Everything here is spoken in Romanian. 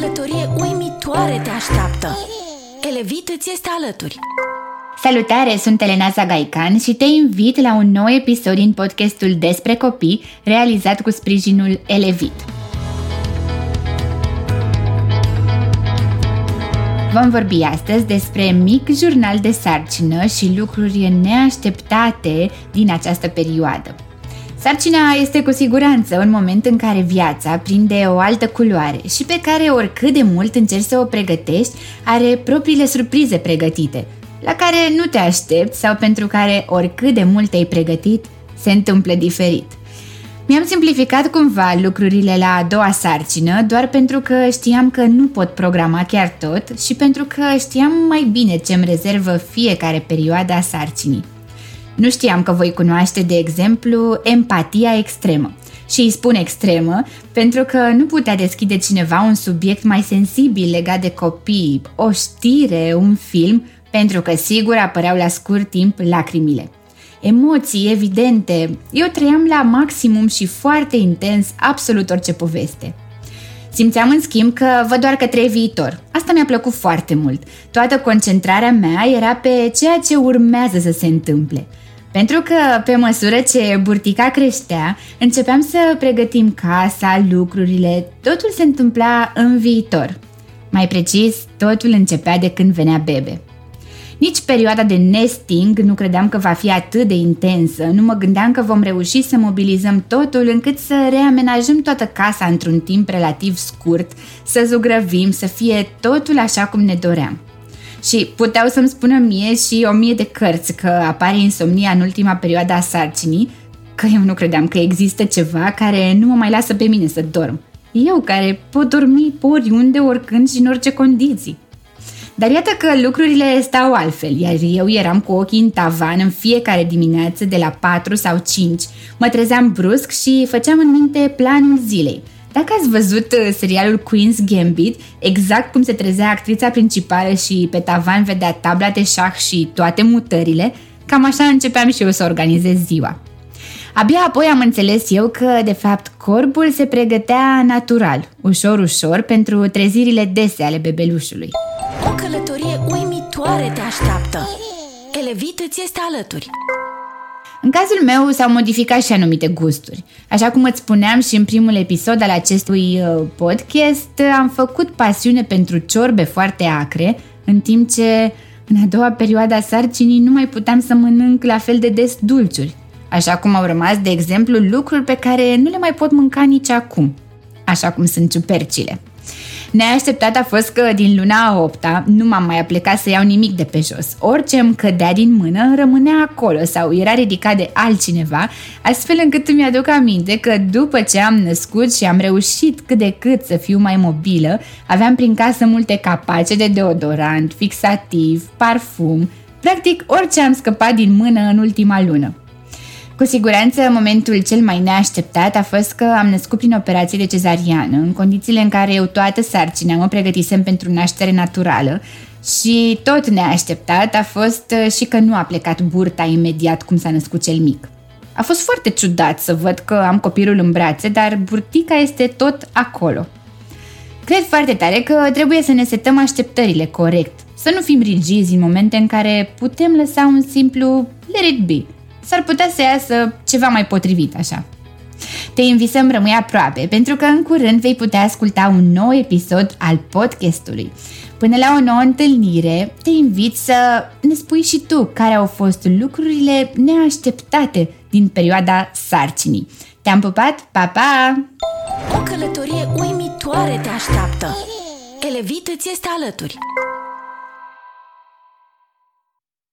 călătorie uimitoare te așteaptă. Elevit îți este alături. Salutare, sunt Elena Zagaican și te invit la un nou episod din podcastul despre copii realizat cu sprijinul Elevit. Vom vorbi astăzi despre mic jurnal de sarcină și lucruri neașteptate din această perioadă. Sarcina este cu siguranță un moment în care viața prinde o altă culoare și pe care oricât de mult încerci să o pregătești, are propriile surprize pregătite, la care nu te aștepți sau pentru care oricât de mult te-ai pregătit, se întâmplă diferit. Mi-am simplificat cumva lucrurile la a doua sarcină doar pentru că știam că nu pot programa chiar tot și pentru că știam mai bine ce îmi rezervă fiecare perioadă a sarcinii. Nu știam că voi cunoaște, de exemplu, empatia extremă. Și îi spun extremă pentru că nu putea deschide cineva un subiect mai sensibil legat de copii, o știre, un film, pentru că sigur apăreau la scurt timp lacrimile. Emoții evidente, eu trăiam la maximum și foarte intens absolut orice poveste. Simțeam în schimb că văd doar către viitor. Asta mi-a plăcut foarte mult. Toată concentrarea mea era pe ceea ce urmează să se întâmple – pentru că, pe măsură ce burtica creștea, începeam să pregătim casa, lucrurile, totul se întâmpla în viitor. Mai precis, totul începea de când venea bebe. Nici perioada de nesting nu credeam că va fi atât de intensă, nu mă gândeam că vom reuși să mobilizăm totul încât să reamenajăm toată casa într-un timp relativ scurt, să zugrăvim, să fie totul așa cum ne doream. Și puteau să-mi spună mie și o mie de cărți că apare insomnia în ultima perioadă a sarcinii, că eu nu credeam că există ceva care nu mă mai lasă pe mine să dorm. Eu care pot dormi oriunde, oricând și în orice condiții. Dar iată că lucrurile stau altfel, iar eu eram cu ochii în tavan în fiecare dimineață de la 4 sau 5. Mă trezeam brusc și făceam în minte planul zilei – dacă ați văzut uh, serialul Queen's Gambit, exact cum se trezea actrița principală și pe tavan vedea tabla de șah și toate mutările, cam așa începeam și eu să organizez ziua. Abia apoi am înțeles eu că, de fapt, corpul se pregătea natural, ușor, ușor, pentru trezirile dese ale bebelușului. O călătorie uimitoare te așteaptă. Elevit îți este alături. În cazul meu s-au modificat și anumite gusturi. Așa cum îți spuneam și în primul episod al acestui uh, podcast, am făcut pasiune pentru ciorbe foarte acre, în timp ce în a doua perioadă a sarcinii nu mai puteam să mănânc la fel de des dulciuri. Așa cum au rămas, de exemplu, lucruri pe care nu le mai pot mânca nici acum, așa cum sunt ciupercile. Neașteptat a fost că din luna a opta nu m-am mai aplicat să iau nimic de pe jos. Orice îmi cădea din mână rămânea acolo sau era ridicat de altcineva, astfel încât îmi aduc aminte că după ce am născut și am reușit cât de cât să fiu mai mobilă, aveam prin casă multe capace de deodorant, fixativ, parfum, practic orice am scăpat din mână în ultima lună. Cu siguranță, momentul cel mai neașteptat a fost că am născut prin operație de cezariană, în condițiile în care eu toată sarcina mă pregătisem pentru naștere naturală și tot neașteptat a fost uh, și că nu a plecat burta imediat cum s-a născut cel mic. A fost foarte ciudat să văd că am copilul în brațe, dar burtica este tot acolo. Cred foarte tare că trebuie să ne setăm așteptările corect, să nu fim rigizi în momente în care putem lăsa un simplu let it be – s-ar putea să iasă ceva mai potrivit așa. Te invit să-mi rămâi aproape, pentru că în curând vei putea asculta un nou episod al podcastului. Până la o nouă întâlnire, te invit să ne spui și tu care au fost lucrurile neașteptate din perioada sarcinii. Te-am pupat, pa, pa! O călătorie uimitoare te așteaptă! Elevit îți este alături!